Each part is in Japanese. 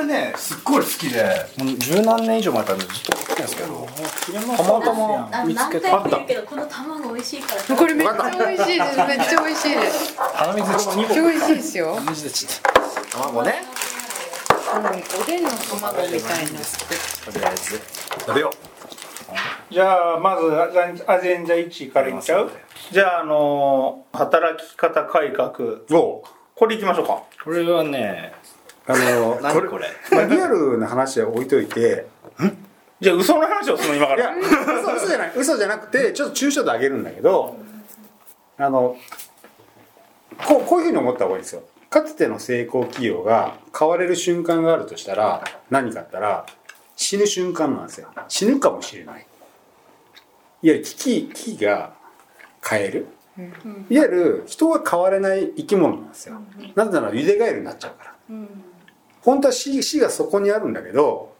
れねすっごい好きで。もう十何年以上前からずっと買ってるんですけど。たまたまな見つけて何回も言うけどこの卵美味しいから。これめっちゃ美味しいです。めっちゃ美味しいです。鼻水ちょっめっちゃ美味しいですよ。と水でちょっと卵ね。うんおでんの卵みたいなとりあえず。食べよじゃあまずアジェンダ1位からいっちゃう？じゃああのー働き方改革。これいきましょうか。うこれはねあの何これ？まあ、リアルな話は置いといてじゃあ嘘の話をするの今かいやら嘘嘘じゃない嘘じゃなくてちょっと抽象度上げるんだけどあのこうこういうふうに思った方がいいですよ。かつての成功企業が変われる瞬間があるとしたら何かあったら死ぬ瞬間なんですよ。死ぬかもしれない。いわゆる危機危機が変える。いわゆる人は変われない生き物なんですよ。なぜならゆでガエルになっちゃうから本当は死死がそこにあるんだけど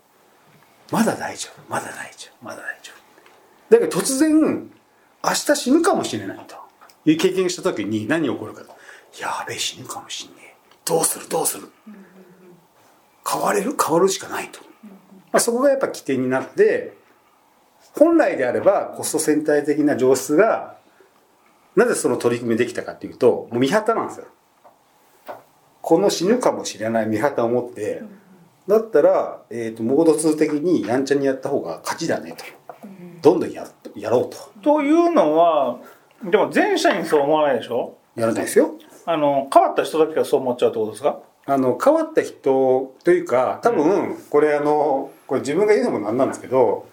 まだ大丈夫まだ大丈夫まだ大丈夫だけど突然明日死ぬかもしれないと。いう経験した時に何が起こるかと。やべえ死ぬかもしんねえ。どうするどうする。変われる？変わるしかないと、まあ、そこがやっぱ起点になって本来であればコストセンター的な上質がなぜその取り組みできたかっていうともう見旗なんですよ。この死ぬかもしれない見旗を持って、だったら、えー、とモード2的にやんちゃにやった方が勝ちだねと、どんどんややろうと。というのはでも全社員そう思わないでしょ？やらないですよ。あの変わった人だけがそう思っちゃうってことですか？あの変わった人というか多分これあのこれ自分が言うのもなんなんですけど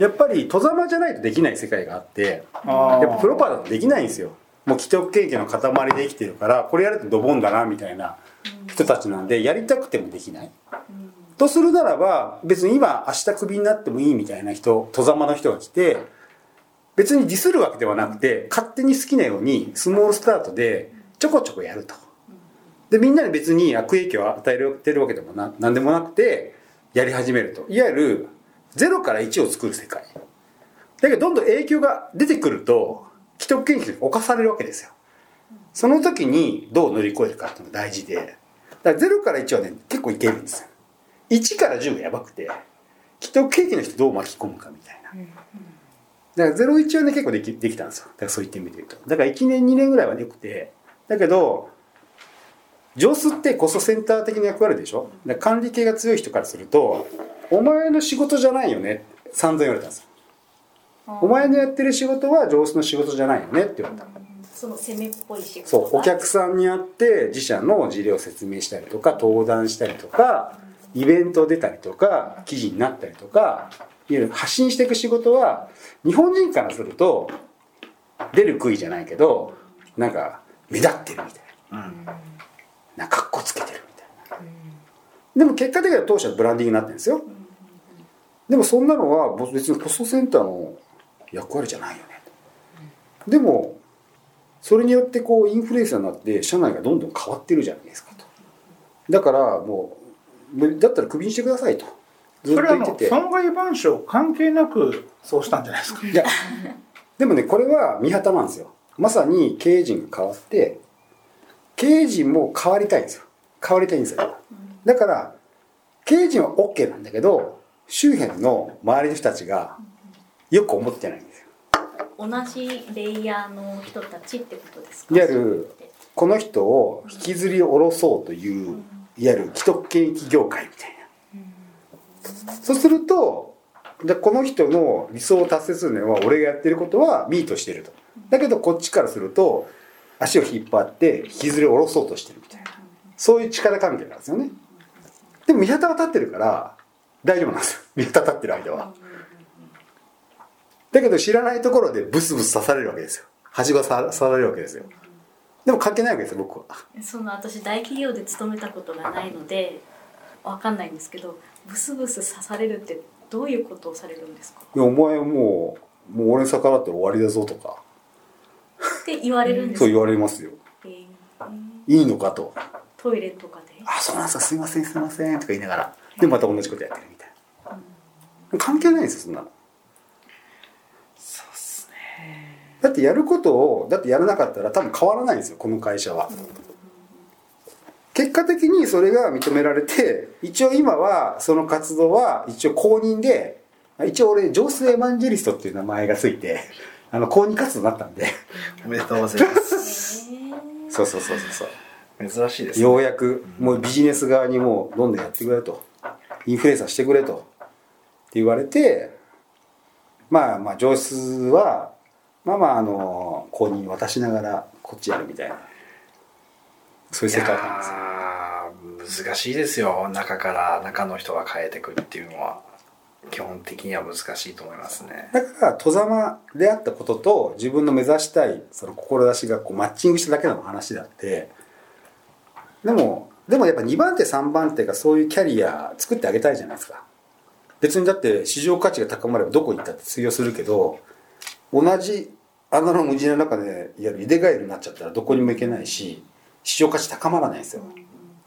やっぱり戸ざまじゃないとできない世界があってやっぱプロパーだとできないんですよもう既得権益の塊で生きてるからこれやるとドボンだなみたいな人たちなんでやりたくてもできない。とするならば別に今明日クビになってもいいみたいな人戸ざまの人が来て別にディスるわけではなくて勝手に好きなようにスモールスタートでちょこちょこやると。でみんなに別に悪影響を与えてるわけでもな何でもなくてやり始めると。いわゆる0から1を作る世界。だけどどんどん影響が出てくると既得権益に侵されるわけですよ。その時にどう乗り越えるかっていうのが大事で。だから0から1はね結構いけるんですよ。1から10がやばくて既得権益の人どう巻き込むかみたいな。だから01はね結構できできたんですよ。だからそういった意味で言うと。だから1年2年ぐらいはよくてだけど上司ってコストセンター的な役割でしょ？管理系が強い人からするとお前の仕事じゃないよね散々言われたんですよお前のやってる仕事は上司の仕事じゃないよねって言われた。その攻めっぽい仕事そうお客さんに会って自社の事例を説明したりとか登壇したりとかイベント出たりとか記事になったりとかいわゆる発信していく仕事は日本人からすると出る杭じゃないけどなんか目立ってるみたいな,、なんかかっこつけてるみたいな、でも結果的には当社はブランディングになってるんですよ、でもそんなのは別にコストセンターの役割じゃないよね。でもそれによってこうインフルエンサーになって社内がどんどん変わってるじゃないですかと。だからもうだったらクビにしてくださいと。ずっと言ってて。損害賠償関係なくそうしたんじゃないですか。いやでもねこれは見旗なんですよ。まさに経営陣が変わって経営陣も変わりたいんですよ。変わりたいんですよ。だから経営陣は OK なんだけど周辺の周りの人たちがよく思ってないんですよ。同じレイヤーの人たちってことですか？いわゆるこの人を引きずり下ろそうといういわゆる既得権益業界みたいな。そうするとでこの人の理想を達成するのは俺がやってることはミートしてると。だけどこっちからすると足を引っ張って引きずり下ろそうとしてるみたいな。そういう力関係なんですよね。でも見旗は立ってるから大丈夫なんですよ。見旗立ってる間はだけど知らないところでブスブス刺されるわけですよ。はしご刺されるわけですよ。でも関係ないわけですよ僕は。その私大企業で勤めたことがないのでわかんないんですけどブスブス刺されるってどういうことをされるんですか？いやお前もうもう俺に逆らって終わりだぞとか。って言われるんですそうか言われますよ。えー。いいのかと。トイレとかで「あそうなんですかすいませんすいません」とか言いながら。でまた同じことやってるみたいな。関係ないんですよそんなのそうっすねだってやることをだってやらなかったら多分変わらないんですよこの会社は。結果的にそれが認められて一応今はその活動は一応公認で一応俺ジョース・エマンジェリストっていう名前がついてあの公認活動になったんで。おめでとうございます。そうそうそうそうそう。珍しいですね。ようやくもうビジネス側にもうどんどんやってくれと。インフルエンサーしてくれと。って言われてまあまあ上質はまあまああの公認渡しながらこっちやるみたいな。そういう世界観です難しいですよ。中から中の人が変えてくっていうのは基本的には難しいと思いますね。だから戸様であったことと自分の目指したいその志がこうマッチングしただけの話であってでもでもやっぱ2番手3番手がそういうキャリア作ってあげたいじゃないですか。別にだって市場価値が高まればどこに行ったって通用するけど同じ穴の無地の中でいわゆる井出ガエルになっちゃったらどこにも行けないし市場価値高まらないんですよ。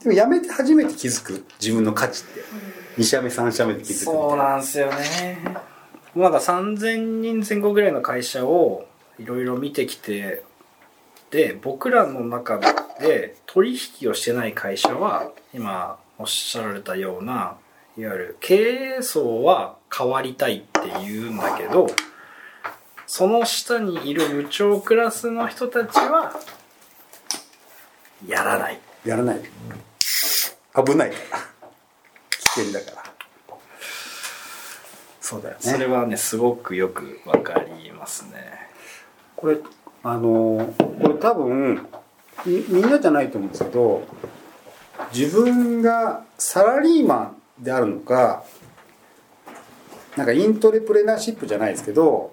でもやめて初めて気づく自分の価値って2社目3社目で気づくそうなんですよね。もうなんか3000人前後ぐらいの会社をいろいろ見てきてで僕らの中で取引をしてない会社は今おっしゃられたようないわゆる経営層は変わりたいって言うんだけどその下にいる部長クラスの人たちはやらない。やらない。危ない。から危険だから。そうだよね。それはねすごくよくわかりますね。これあのこれ多分みみんなじゃないと思うんですけど自分がサラリーマンであるのかなんかイントレプレナーシップじゃないですけど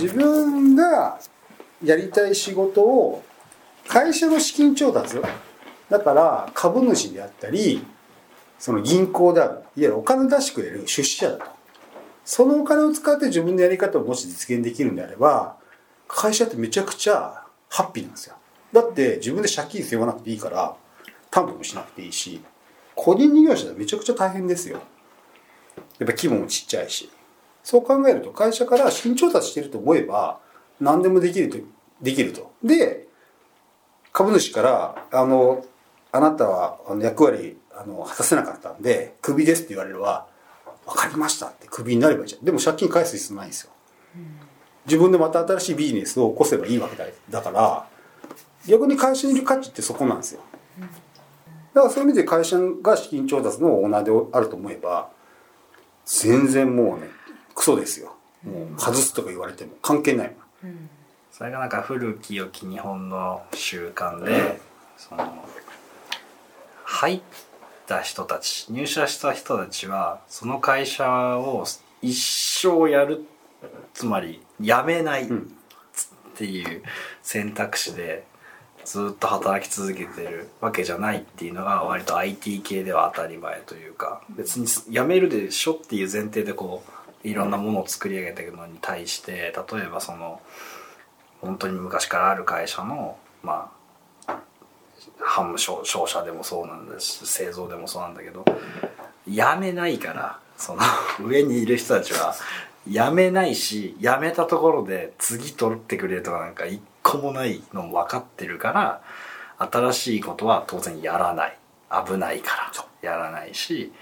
自分がやりたい仕事を会社の資金調達だから株主であったりその銀行であるいわゆるお金出してくれる出資者だと。そのお金を使って自分のやり方をもし実現できるんであれば会社ってめちゃくちゃハッピーなんですよ。だって自分で借金背負わなくていいから担保もしなくていいし個人事業者でめちゃくちゃ大変ですよ。やっぱ規模もちっちゃいし。そう考えると会社から資金調達してると思えば何でもできるとできると。で株主からあのあなたは役割あの果たせなかったんでクビですって言われれば分かりましたってクビになればいいじゃん。でも借金返す必要ないんですよ。自分でまた新しいビジネスを起こせばいいわけだだから逆に会社にいる価値ってそこなんですよ。だからそういう意味で会社が資金調達のオーナーであると思えば全然もうねクソですよ。もう外すとか言われても関係ない。もん。それがなんか古き良き日本の習慣でその入った人たち入社した人たちはその会社を一生やるつまり辞めないっていう選択肢でずっと働き続けてるわけじゃないっていうのが割と IT 系では当たり前というか別に辞めるでしょっていう前提でこういろんなものを作り上げていくのに対して例えばその本当に昔からある会社のまあ販務商社でもそうなんですし製造でもそうなんだけど辞めないからその上にいる人たちは辞めないし辞めたところで次取ってくれとかなんか一個もないのも分かってるから新しいことは当然やらない。危ないからとやらないし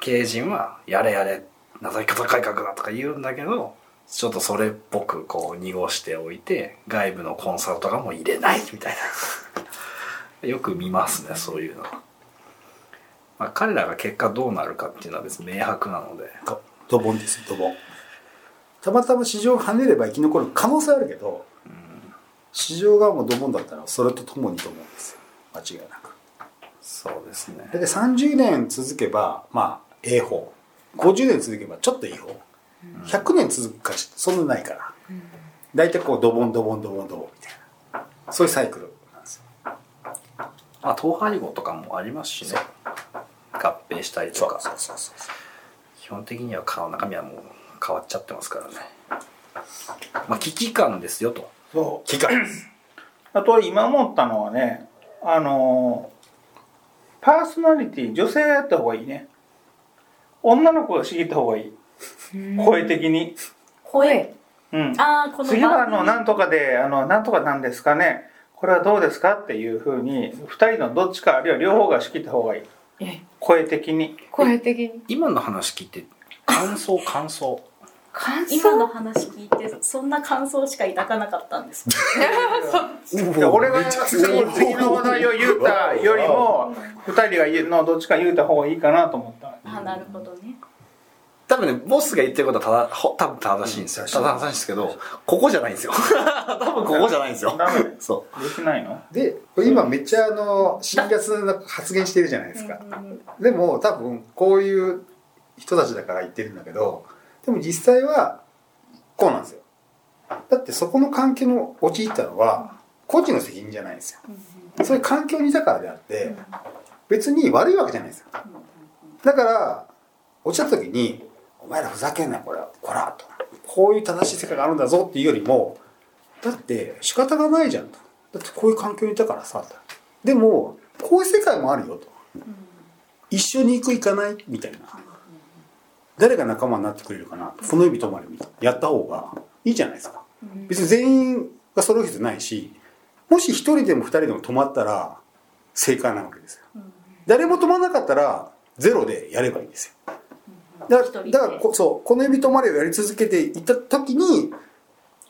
経営陣はやれやれ情け方改革だとか言うんだけどちょっとそれっぽくこう濁しておいて外部のコンサルとかも入れないみたいな。よく見ますねそういうの。は、まあ、彼らが結果どうなるかっていうのは別に明白なので。ドボンですよドボン。たまたま市場が跳ねれば生き残る可能性あるけど、市場がもうドボンだったらそれとともにと思うんですよ。間違いなく。そうですね。大体30年続けばまあ A 方50年続けばちょっといい方。100年続くかそんなないから。大体こうドボンドボンドボンドボンみたいな。そういうサイクルなんですよ。あ統廃合とかもありますしね。合併したりとか。そうそうそう基本的には顔中身はもう変わっちゃってますからね。まあ危機感ですよと。そう。機械ですあと今思ったのはねあのパーソナリティ女性がやった方がいいね女の子が仕切った方がいい。声的に。声。うん。ああこの次はあの番なんとかであのなんとかなんですかね。これはどうですかっていうふうに2人のどっちかあるいは両方が仕切った方がいい。え声的に。声的に。今の話聞いて感想感想。感想？今の話聞いてそんな感想しか抱かなかったんです いや俺が次次の話題を言うたよりも 2人が言うのどっちか言うた方がいいかなと思ったあなるほどね。多分ねボスが言ってることはただほ多分正しいんですよ。正しいんですけど ここじゃないんですよ。多分ここじゃないんですよ。そできないの？で今めっちゃあの辛辣な発言してるじゃないですか。でも多分こういう人たちだから言ってるんだけどでも実際はこうなんですよ。だってそこの環境に陥ったのは個人の責任じゃないんですよ。そういう環境にいたからであって別に悪いわけじゃないですよだから落ちた時に「お前らふざけんなこれは。こら」と。こういう正しい世界があるんだぞっていうよりもだって仕方がないじゃんと。だってこういう環境にいたからさと。でもこういう世界もあるよと。一緒に行く行かない？みたいな。誰が仲間になってくれるかな？この指止まれみたいな。やった方がいいじゃないですか。別に全員が揃う必要ないしもし一人でも二人でも止まったら正解なわけですよ。誰も止まらなかったらゼロでやればいいんですよ。だだからこそうこの指止まれをやり続けていった時に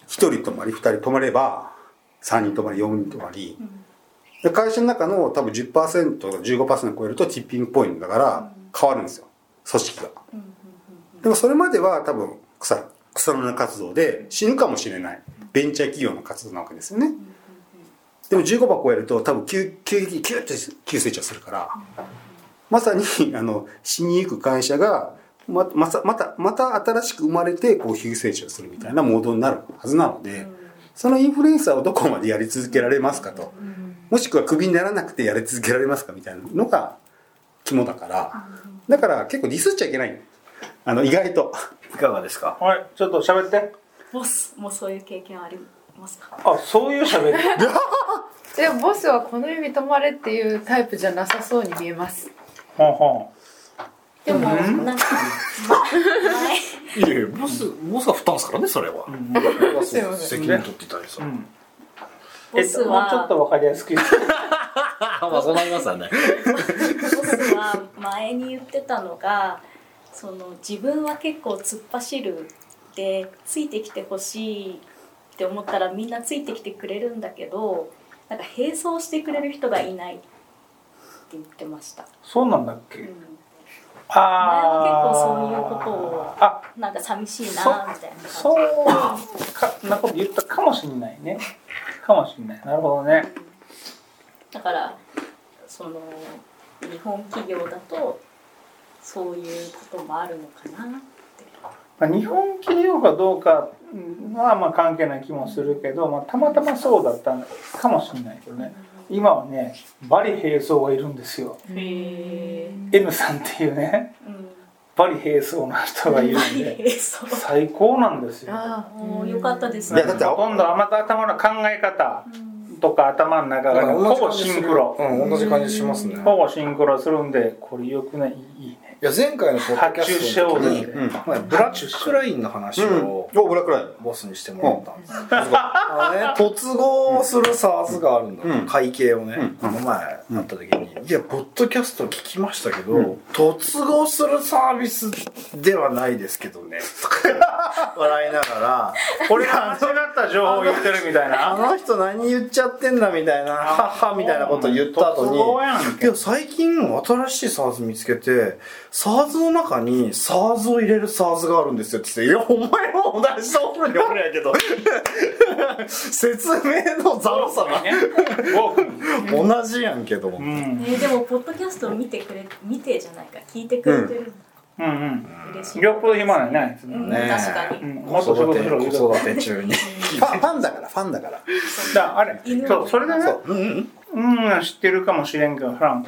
一人止まり二人止まれば三人止まり四人止まり、で会社の中の多分10%とか15%超えるとティッピングポイントだから変わるんですよ。組織が。でもそれまでは多分草草の根活動で死ぬかもしれない。ベンチャー企業の活動なわけですよね。でも15箱超えると多分急急激にキュッて急成長するからまさに あの死にゆく会社がままたまたまた新しく生まれてこう急成長するみたいなモードになるはずなのでそのインフルエンサーをどこまでやり続けられますかと。もしくはクビにならなくてやり続けられますかみたいなのが肝だから。だから結構ディスっちゃいけない。あの意外と。ういかがですか？はいちょっと喋って。ボスもそういう経験ありますか？あそういう喋り。でもボスはこの指止まれっていうタイプじゃなさそうに見えますほんほでもうん？なんか前いやいやボスボスが振ったんですからねそれは、んすいません。責任取ってたりさ、ん、うん、えボスっともうちょっはとわかりやすく言う。まあそうなりますよね。ボスは前に言ってたのがその自分は結構突っ走るでついてきてほしいって思ったらみんなついてきてくれるんだけどなんか並走してくれる人がいない言ってました、そうなんだっけ、うん、前あは結構そういうことをあ。なんか寂しいなみたいな感じ。そうかなこと言ったかもしれないね。かもしれない。なるほどね。だからその日本企業だとそういうこともあるのかなって。まあ、日本企業かどうかはまあ関係ない気もするけど、まあ、たまたまそうだったかもしれないけどね今はねバリ並走がいるんですよ。へえ N さんっていうねうん。バリ並走な人がいるんで最高なんですよ。あおーよかったです。いやだってほとんどあまた頭の考え方とか頭の中がほぼシンクロ。うん同じ感じしますね。ほぼシンクロするんでこれよくない？いいね。いや前回のポッドキャストの時に、うん。まあブラックラインの話うんブラックラインボスにしてもらったんです。よ、あのね 突合する SARS があるんだ、うん。会計をね、うん。この前なった時に、いやポッドキャスト聞きましたけど、うん。突合するサービスではないですけどね。笑いながら。これが間違った情報を言ってるみたいあなの人何言っちゃってんだみたいな、はっはみたいなこと言った後に、いや、最近新しい SARS 見つけて、SARS の中に SARS を入れる SARS があるんですよって言って、いや、お前も同じところにおるんやけど、説明のざるさが 同じやんけども。うん。えーでもポッドキャストを見てくれ見てじゃないか聞いてくれてる、うんうん。嬉しい。よっぽど暇ないねうん。ね。え確かに、うん。もっと仕事しろ言うと子育て中に。ファンファンだからファンだから。だ あれ犬。そうそれでね。そう。うんうん。うん知ってるかもしれんけどさ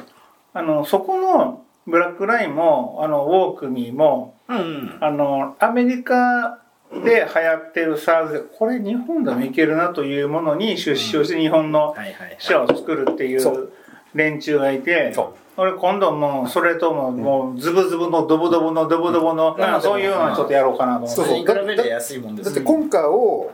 あのそこのブラックラインもあのウォークミーもうんうん。あのアメリカで流行ってる SARS これ日本でもいけるなというものに出資をして日本のはいはいはい。社を作るっていそう。う連中がいてそ俺今度もうそれとももうズブズブのドボドボのドボドボのなんかそういうのをちょっとやろうかなと思って。そうそう。比べて安いもんですだって今回を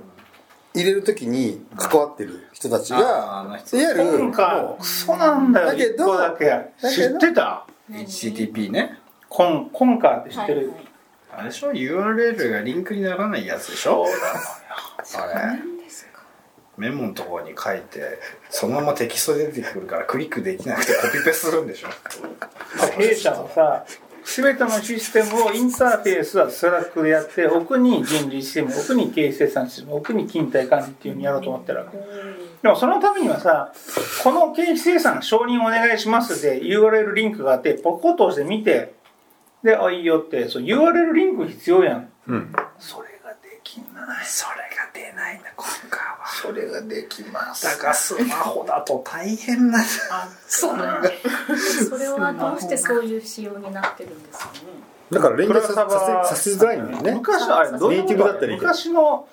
入れるときに関わってる人たちがあの人。いわゆる今回クソなんだよだけど一個だけ。だけど知ってた？HTTP ねコンコンカーって知ってる、はいはいあれでしょ？URL がリンクにならないやつでしょ？あれ。メモのところに書いてそのままテキストで出てくるからクリックできなくてコピペするんでしょ？弊社はさ全てのシステムをインターフェースは Slack でやって奥に人事システム奥に経費精算システム奥に勤怠管理っていうふうにやろうと思ってるわけでもそのためにはさこの経費精算承認お願いしますで URL リンクがあってポコッと押して見てであいいよってそう URL リンク必要やん。うん。それができない。それが出ないんだ今回は。それができます。だからスマホだと大変な。それがそれはどうしてそういう仕様になってるんですかね。だから連クラ携さサバさせさせづらいんだよね。昔のあれどういうことネイティブだったら昔の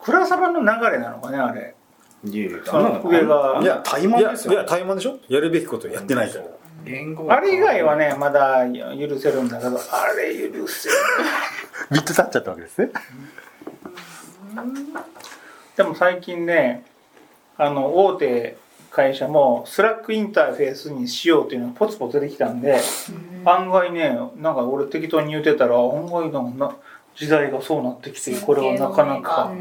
クラサバの流れなのかねあれ。その上が。いや怠慢ですよ。いやいや怠慢でしょ？やるべきことやってないから言語あれ以外はねまだ許せるんだけどあれ許せる。ビット立っちゃったわけですね。でも最近ねあの大手会社も Slack インターフェースにしようっていうのがポツポツ出てきたんで案外ねなんか俺適当に言ってたら案外なんかな時代がそうなってきてこれはなかなか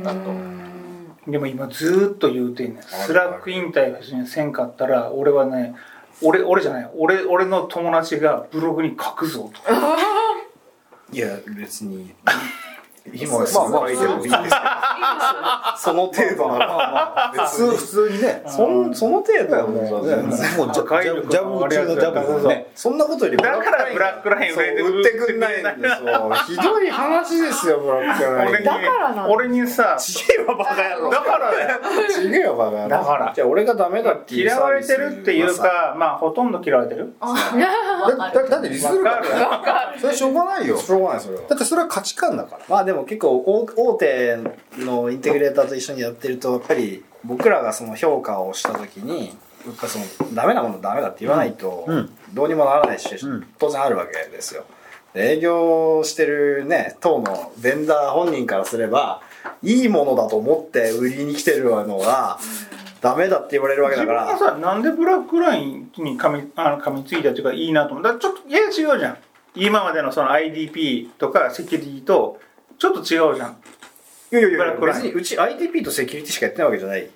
でも今ずーっと言うてんねん。 Slack インターフェースにせんかったら俺はね俺俺じゃない。俺俺の友達がブログに書くぞと。いや別に 今はもいいですけど。その程度なら普通普通にね。そんその程度はもう。ね。もうジャジャブジャブ中のジャブですよね。そんなことよりだからブラックラインそう売ってくんないんですよ。ひどい話ですよブラックライン。俺にだから俺にさちげえわバカ野郎。だからちげえわバカ野郎。だから。じゃあ俺がダメだっていう嫌われてるっていうかまあほとんど嫌われてる？あ。だってリスるかわからる。それしょうがないよ。しょうがないそれはだってそれは価値観だから。まあでも結構大大手のインテグレーターと一緒にやってるとやっぱり僕らがその評価をした時にやっぱそのダメなものダメだって言わないとうん。どうにもならないし、うん。当然あるわけですよ。で営業してるね当のベンダー本人からすればいいものだと思って売りに来てるのがダメだって言われるわけだから。さなんでブラックラインに噛みあの噛みついたっていうかいいなと思う。だからちょっといや違うじゃん。今までのその IDP とかセキュリティとちょっと違うじゃん。いやいやいや別にうち ITP とセキュリティしかやってないわけじゃない。で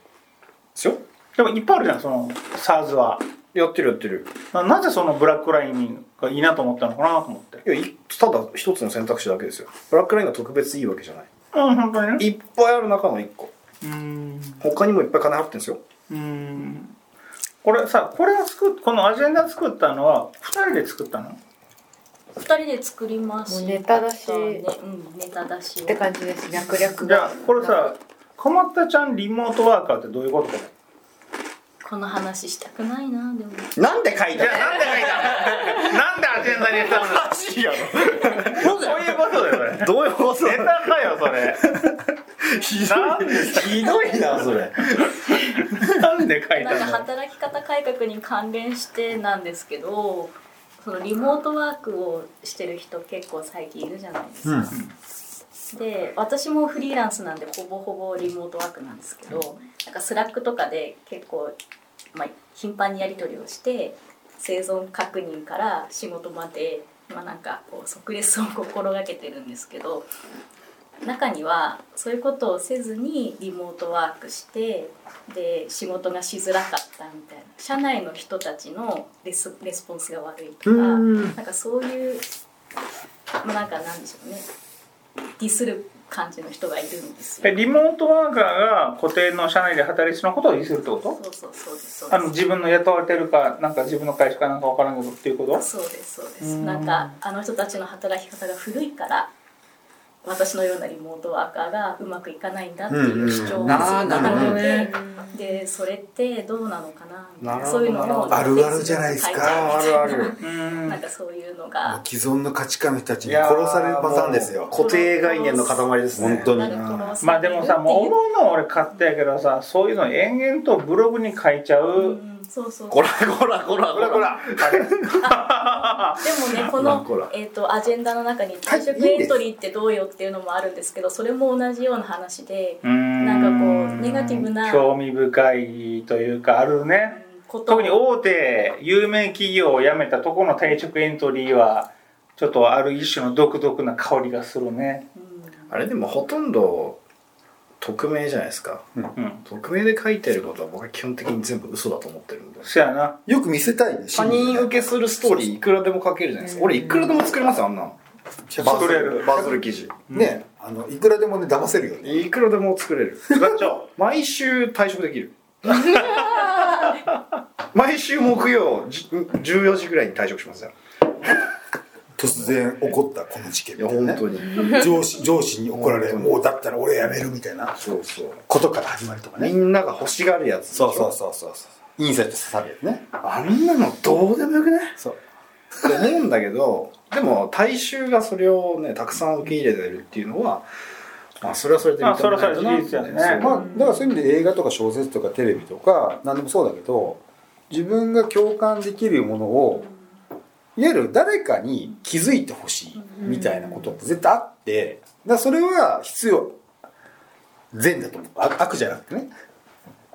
すよでもいっぱいあるじゃんその SARS は。やってるやってる。ななぜそのブラックラインがいいなと思ったのかなと思って。いやいただ一つの選択肢だけですよ。ブラックラインが特別いいわけじゃない。うん本当に？ねいっぱいある中の一個。うーん。他にもいっぱい金払ってるんですよ。うーん。これさこれを作っこのアジェンダ作ったのは2人で作ったの？二人で作りましたもうネタだし。ね。うんネタだし。をって感じです。略略がじゃあこれさかまったちゃんリモートワーカーってどういうことかねこの話したくないなでも。なんで書いじゃあなんで書いたの？なんでアジェンダにしたの？いやそういうことだよそれ。どういうことネタかよそれ。ひどいひどいなそれ。なんで書いなんかたの働き方改革に関連してなんですけどそのリモートワークをしてる人結構最近いるじゃないですか、で私もフリーランスなんでほぼほぼリモートワークなんですけどなんか Slack とかで結構、まあ、頻繁にやり取りをして生存確認から仕事まで、まあ、なんかこう即レスを心がけてるんですけど中にはそういうことをせずにリモートワークしてで仕事がしづらかったみたいな。社内の人たちのレスレスポンスが悪いとかなんかそういうまあなんかなんでしょうね。ディスる感じの人がいるんですよ。えリモートワーカーが固定の社内で働いてのことを言いするってこと？そうそうそうです。あの自分の雇われてるかなんか自分の会社かなんかわからんけどっていうこと？そうですそうです。うん。なんかあの人たちの働き方が古いから私のようなリモートワーカーがうまくいかないんだっていう主張をずっとあーなるほど立ねててでそれってどうなのかな？みたいななるほどそういうのをあるあるじゃないですか。あるある。う んなんかそういうのが。既存の価値観の人たちに殺されるパターンですよ。固定概念の塊ですね。本当に。なるほど。まあでもさもう思うのは俺勝手やけどさそういうの延々とブログに書いちゃう、うんそうそう。こらこらこらこら。こらでもねこのえー、とアジェンダの中に退職エントリーってどうよっていうのもあるんですけどそれも同じような話でうん。なんかこネガティブな興味深いというかあるね。特に大手有名企業を辞めたところの退職エントリーはちょっとある一種の独特な香りがするね。うん。あれでもほとんど匿名じゃないですか。うん。匿名で書いてることは僕は基本的に全部嘘だと思ってるんで。そやな。よく見せたいね他人受けするストーリーいくらでも書けるじゃないですか。俺いくらでも作れますよあんな。の作れる。バズる。記事。ね。あのいくらでもね騙せるよね。いくらでも作れる。毎週退職できる。毎週木曜じ14時ぐらいに退職しますよ突然起こったこの事件みたいな本ね当に。上司 上司に怒られもうだったら俺辞めるみたいなそうそう。ことから始まりとかね。みんなが欲しがるやつそうそうそうそうそう。インサイト刺さるやつねあんなのどうでもよくねそう。って思うんだけどでも大衆がそれをねたくさん受け入れてるっていうのはまあそれはそれで認めないとなまあそれはそれで事実やね。そう。まあ、だからそういう意味で映画とか小説とかテレビとか何でもそうだけど自分が共感できるものをいわゆる誰かに気づいてほしいみたいなことって絶対あってだそれは必要善だと思う。あ悪じゃなくてね。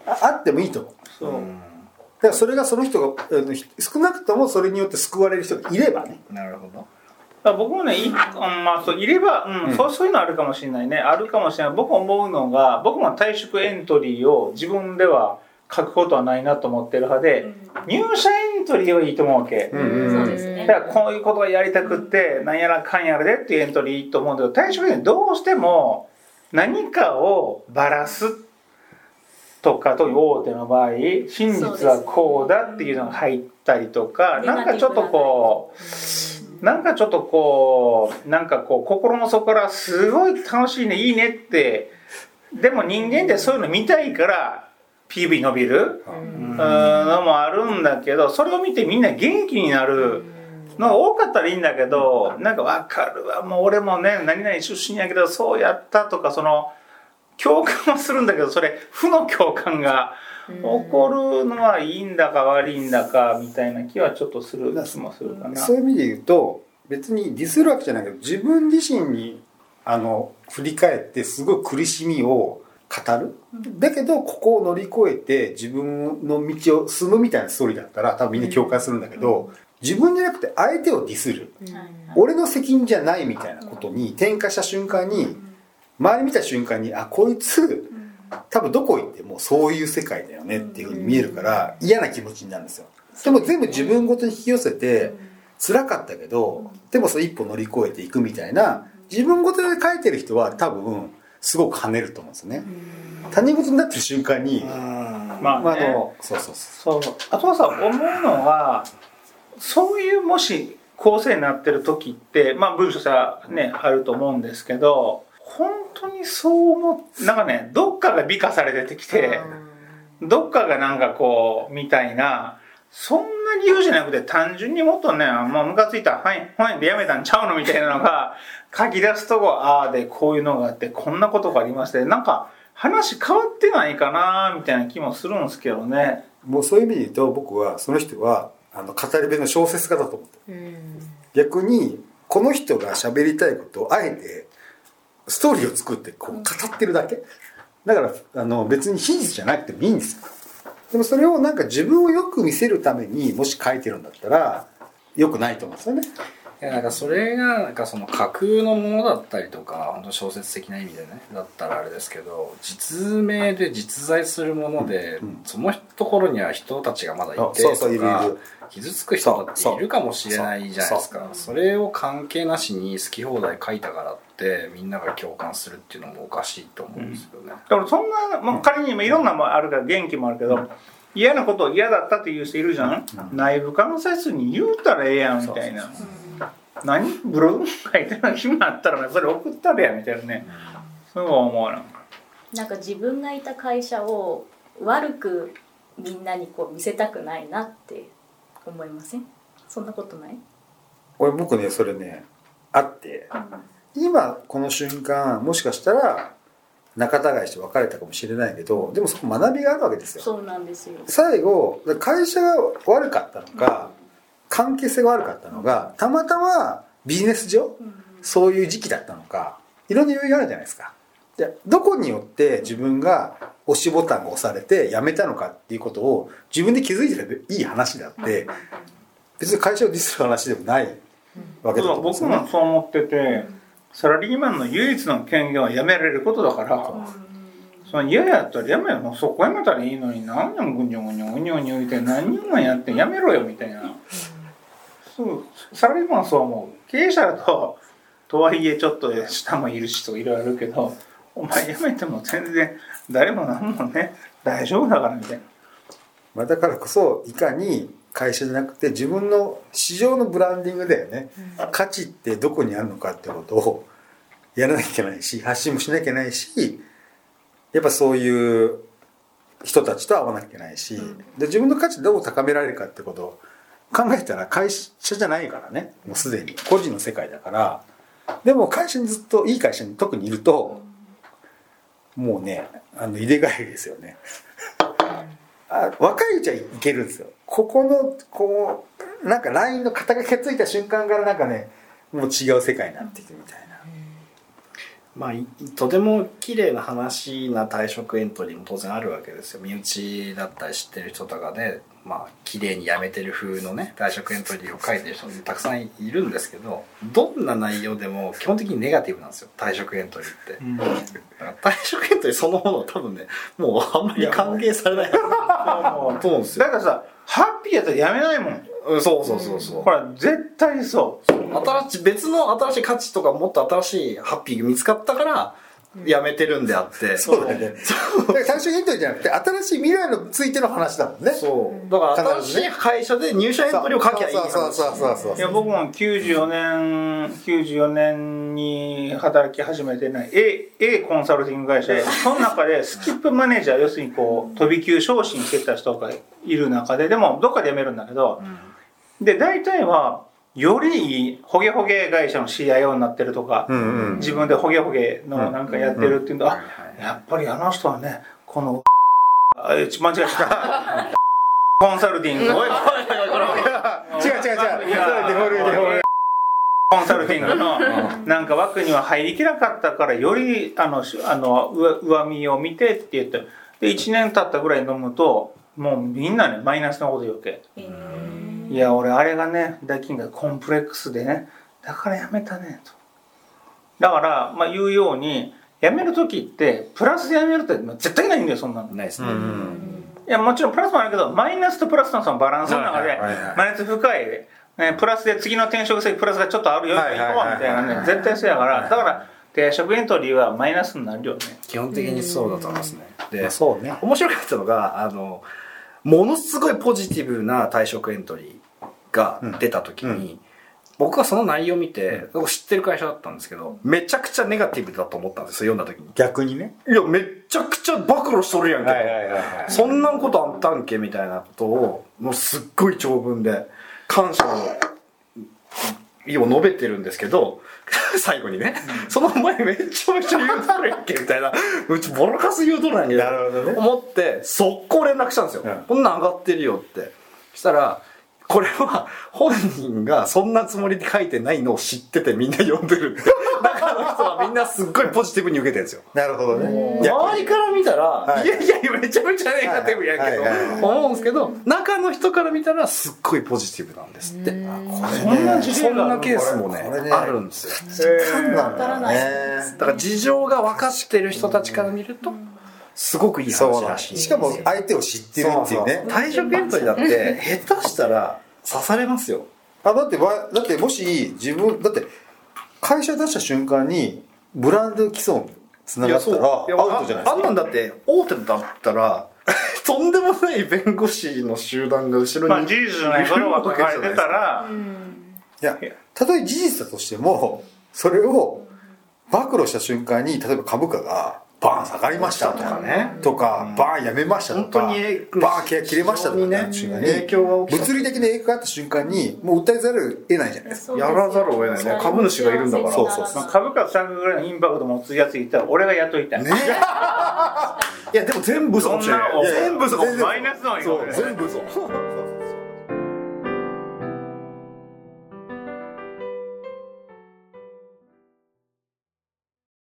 ああってもいいと思う。そう。うん。だからそれがその人があのひ少なくともそれによって救われる人がいればね。なるほど。僕もねいうんまあそういれば、うんうん。そうそういうのあるかもしれないね。あるかもしれない。僕思うのが僕も退職エントリーを自分では書くことはないなと思ってる派で、入社エントリーはいいと思うわけ、そうですね。だからこういうことがやりたくってなんやらかんやらでっていうエントリーいいと思うんだけど退職エントリーどうしても何かをばらすとかという大手の場合真実はこうだっていうのが入ったりとかそうですなんかちょっとこうなんかちょっとこうなんかこう心の底からすごい楽しいねいいねってでも人間ってそういうの見たいから PV 伸びる。うん。のもあるんだけどそれを見てみんな元気になる。のが多かったらいいんだけどなんか分かるわ。もう俺もね何々出身やけどそうやったとかその共感はするんだけどそれ負の共感が起こるのはいいんだか悪いんだかみたいな気はちょっとする気もするかな。そういう意味で言うと別にディスるわけじゃないけど自分自身にあの振り返ってすごい苦しみを語る？だけどここを乗り越えて自分の道を進むみたいなストーリーだったら多分みんな共感するんだけど自分じゃなくて相手をディスる。俺の責任じゃないみたいなことに転化した瞬間に周り見た瞬間にあこいつ多分どこ行ってもそういう世界だよねっていうふうに見えるから嫌な気持ちになるんですよ。でも全部自分ごとに引き寄せて辛かったけどでもその一歩乗り越えていくみたいな自分ごとで書いてる人は多分すごく跳ねると思うんですよね。他人事になってる瞬間に、ままあ、あねあのそうそうそそうあとはさ思うのはそういうもし構成になってる時ってまあ文章さねあると思うんですけど本当にそう思うなんかねどっかが美化されてきてどっかがなんかこうみたいなそんな理由じゃなくて単純にもっとねもうムカついた。はいはいでやめたんちゃうのみたいなのが書き出すとこ ああでこういうのがあってこんなことがありましてなんか話変わってないかなみたいな気もするんですけどね。もうそういう意味で言うと僕はその人はあの語り部の小説家だと思って逆にこの人が喋りたいことをあえてストーリーを作ってこう語ってるだけ。だからあの別に真実じゃなくてもいいんですよ。でもそれをなんか自分をよく見せるためにもし書いてるんだったらよくないと思うんですよね。いやなんかそれがなんかその架空のものだったりとか本当小説的な意味でねだったらあれですけど実名で実在するもので、うん。そのところには人たちがまだいてとかる傷つく人だっているかもしれないじゃないですか。それを関係なしに好き放題書いたからってみんなが共感するっていうのもおかしいと思うんですよね、だからそんな、まあ、仮に今いろんなもあるから元気もあるけど、嫌なことを嫌だったっていう人いるじゃん、内部監査室に言うたらええやんみたいな、何？ブログ？書いてる暇あったらそれ送ったれやみたいなね、そう思うなんかなんか自分がいた会社を悪くみんなにこう見せたくないなって思いません？そんなことない、俺僕ねそれねあって。今この瞬間もしかしたら仲違いして別れたかもしれないけどでもそこ学びがあるわけですよ。そうなんですよ。最後会社が悪かったのか関係性が悪かったのがたまたまビジネス上そういう時期だったのかいろんな要因があるじゃないですか。でどこによって自分が押しボタンが押されて辞めたのかっていうことを自分で気づいてればいい話であって別に会社をディスる話でもないわけだと思うんです僕よね。もそう思っててサラリーマンの唯一の権限は辞められることだからその嫌やったら辞めよもう。そこ辞めたらいいのに何年ぐにょぐにょぐにょぐにょ言うて何人もやって辞めろよみたいなそうサラリーマンはそう思う。経営者だととはいえちょっと下もいるしといろいろあるけどお前辞めても全然誰も何もね大丈夫だからみたいな。まあ、だからこそいかに会社じゃなくて自分の市場のブランディングだよね、価値ってどこにあるのかってことをやらなきゃいけないし発信もしなきゃいけないしやっぱそういう人たちと会わなきゃいけないし、で自分の価値どう高められるかってこと。を考えたら会社じゃないからね。もうすでに。個人の世界だから。でも会社にずっといい会社に特にいるともうねあの入れ替えですよね。あ若いうちはいけるんですよ。ここのこうなんかラインの肩がけついた瞬間からなんかねもう違う世界になっていくみたいなまあいとても綺麗な話な退職エントリーも当然あるわけですよ。身内だったり知ってる人とかでまあ綺麗に辞めてる風のね退職エントリーを書いてる人もたくさんいるんですけどどんな内容でも基本的にネガティブなんですよ。退職エントリーって、だから退職エントリーそのものは多分ねもうあんまり歓迎されないと思うんですよ。だからさハッピーやったら辞めないもんうんそうそうそうそう。ほら絶対そう。新しい別の新しい価値とかもっと新しいハッピーが見つかったからやめてるんであって。そうだよね。最初エントリーじゃなくて新しい未来のついての話だもんね。そう。だから新しい会社で入社エントリーを書きゃいい話そうそうそうそういや僕も94年94年に働き始めてね A, A コンサルティング会社でその中でスキップマネージャー要するにこう飛び級昇進してた人がいる中ででもどっかで辞めるんだけど、で大体はよりいいホゲホゲ会社の CIO になってるとか、うんうん。自分でホゲホゲのなんかやってるっていうのは、はいはいやっぱりあの人はねこのあ間違えた。コンサルティング。を違う違う違う。それデフォルデフォルコンサルティングのなんか枠には入りきらなかったからよりあのしあの上上見を見てって言ってで1年経ったぐらい飲むともうみんなねマイナスのこと言うわけいや俺あれがね大金がコンプレックスでねだからやめたねと。だからまあ言うように辞める時ってプラスで辞めるってまあ絶対ないんだよそんなの。ないですね、いやもちろんプラスもあるけどマイナスとプラスのそのバランスの中でマイナス深い、ね、プラスで次の転職先プラスがちょっとあるよはいはいはいはい。みたいなね絶対そうやからだから転職エントリーはマイナスになるよね。基本的にそうだと思いますね。でそうね。面白かったのがあのものすごいポジティブな退職エントリーが出た時に、うん。僕はその内容を見て、僕知ってる会社だったんですけどめちゃくちゃネガティブだと思ったんですよ読んだ時に。逆にね。いやめちゃくちゃ暴露しとるやんけ、はいはいはいそんなことあったんけみたいなことをもうすっごい長文で感謝の意を述べてるんですけど 最後にね、その前めちゃめちゃ言うとるやんけみたいな。うちボロカス言うとるやんけ。なるほどね。思って速攻連絡したんですよ、うん。こんなん上がってるよって。そしたらこれは本人がそんなつもりで書いてないのを知っててみんな読んでる。っ て中の人はみんなすっごいポジティブに受けてるんですよ。なるほどね。周りから見たら、はい。い、やいやめちゃめちゃネガティブやけど、思うんですけど中の人から見たらすっごいポジティブなんですって。こそんな事そん例があるなケースもねこれね。あるんですよ。だからない。ね。だから事情が分かってる人たちから見るとすごくいい話らしいしかも相手を知ってるっていうね。退職エントリーだって下手したら刺されますよ。あだってわだってもし自分だって会社出した瞬間にブランド既存つながったらアウトじゃないですか。ああんなんだって大手だったら とんでもない弁護士の集団が後ろに、まあ事実じゃないことが書かれてたら。いやたとえ事実だとしてもそれを暴露した瞬間に例えば株価がバーン下がりましたとかね。とか、バーンやめましたとか本当にバーン契約切れましたとかね。物理的な影響があった瞬間にもう訴えざるを得ないじゃないですか。やらざるを得ないね。株主がいるんだから。そうそう。株価下がるぐらいのインパクト持つやついたら俺が雇いたい、ね。いやでも全部嘘かもしれない。そんな全部嘘マイナスのよそう全部嘘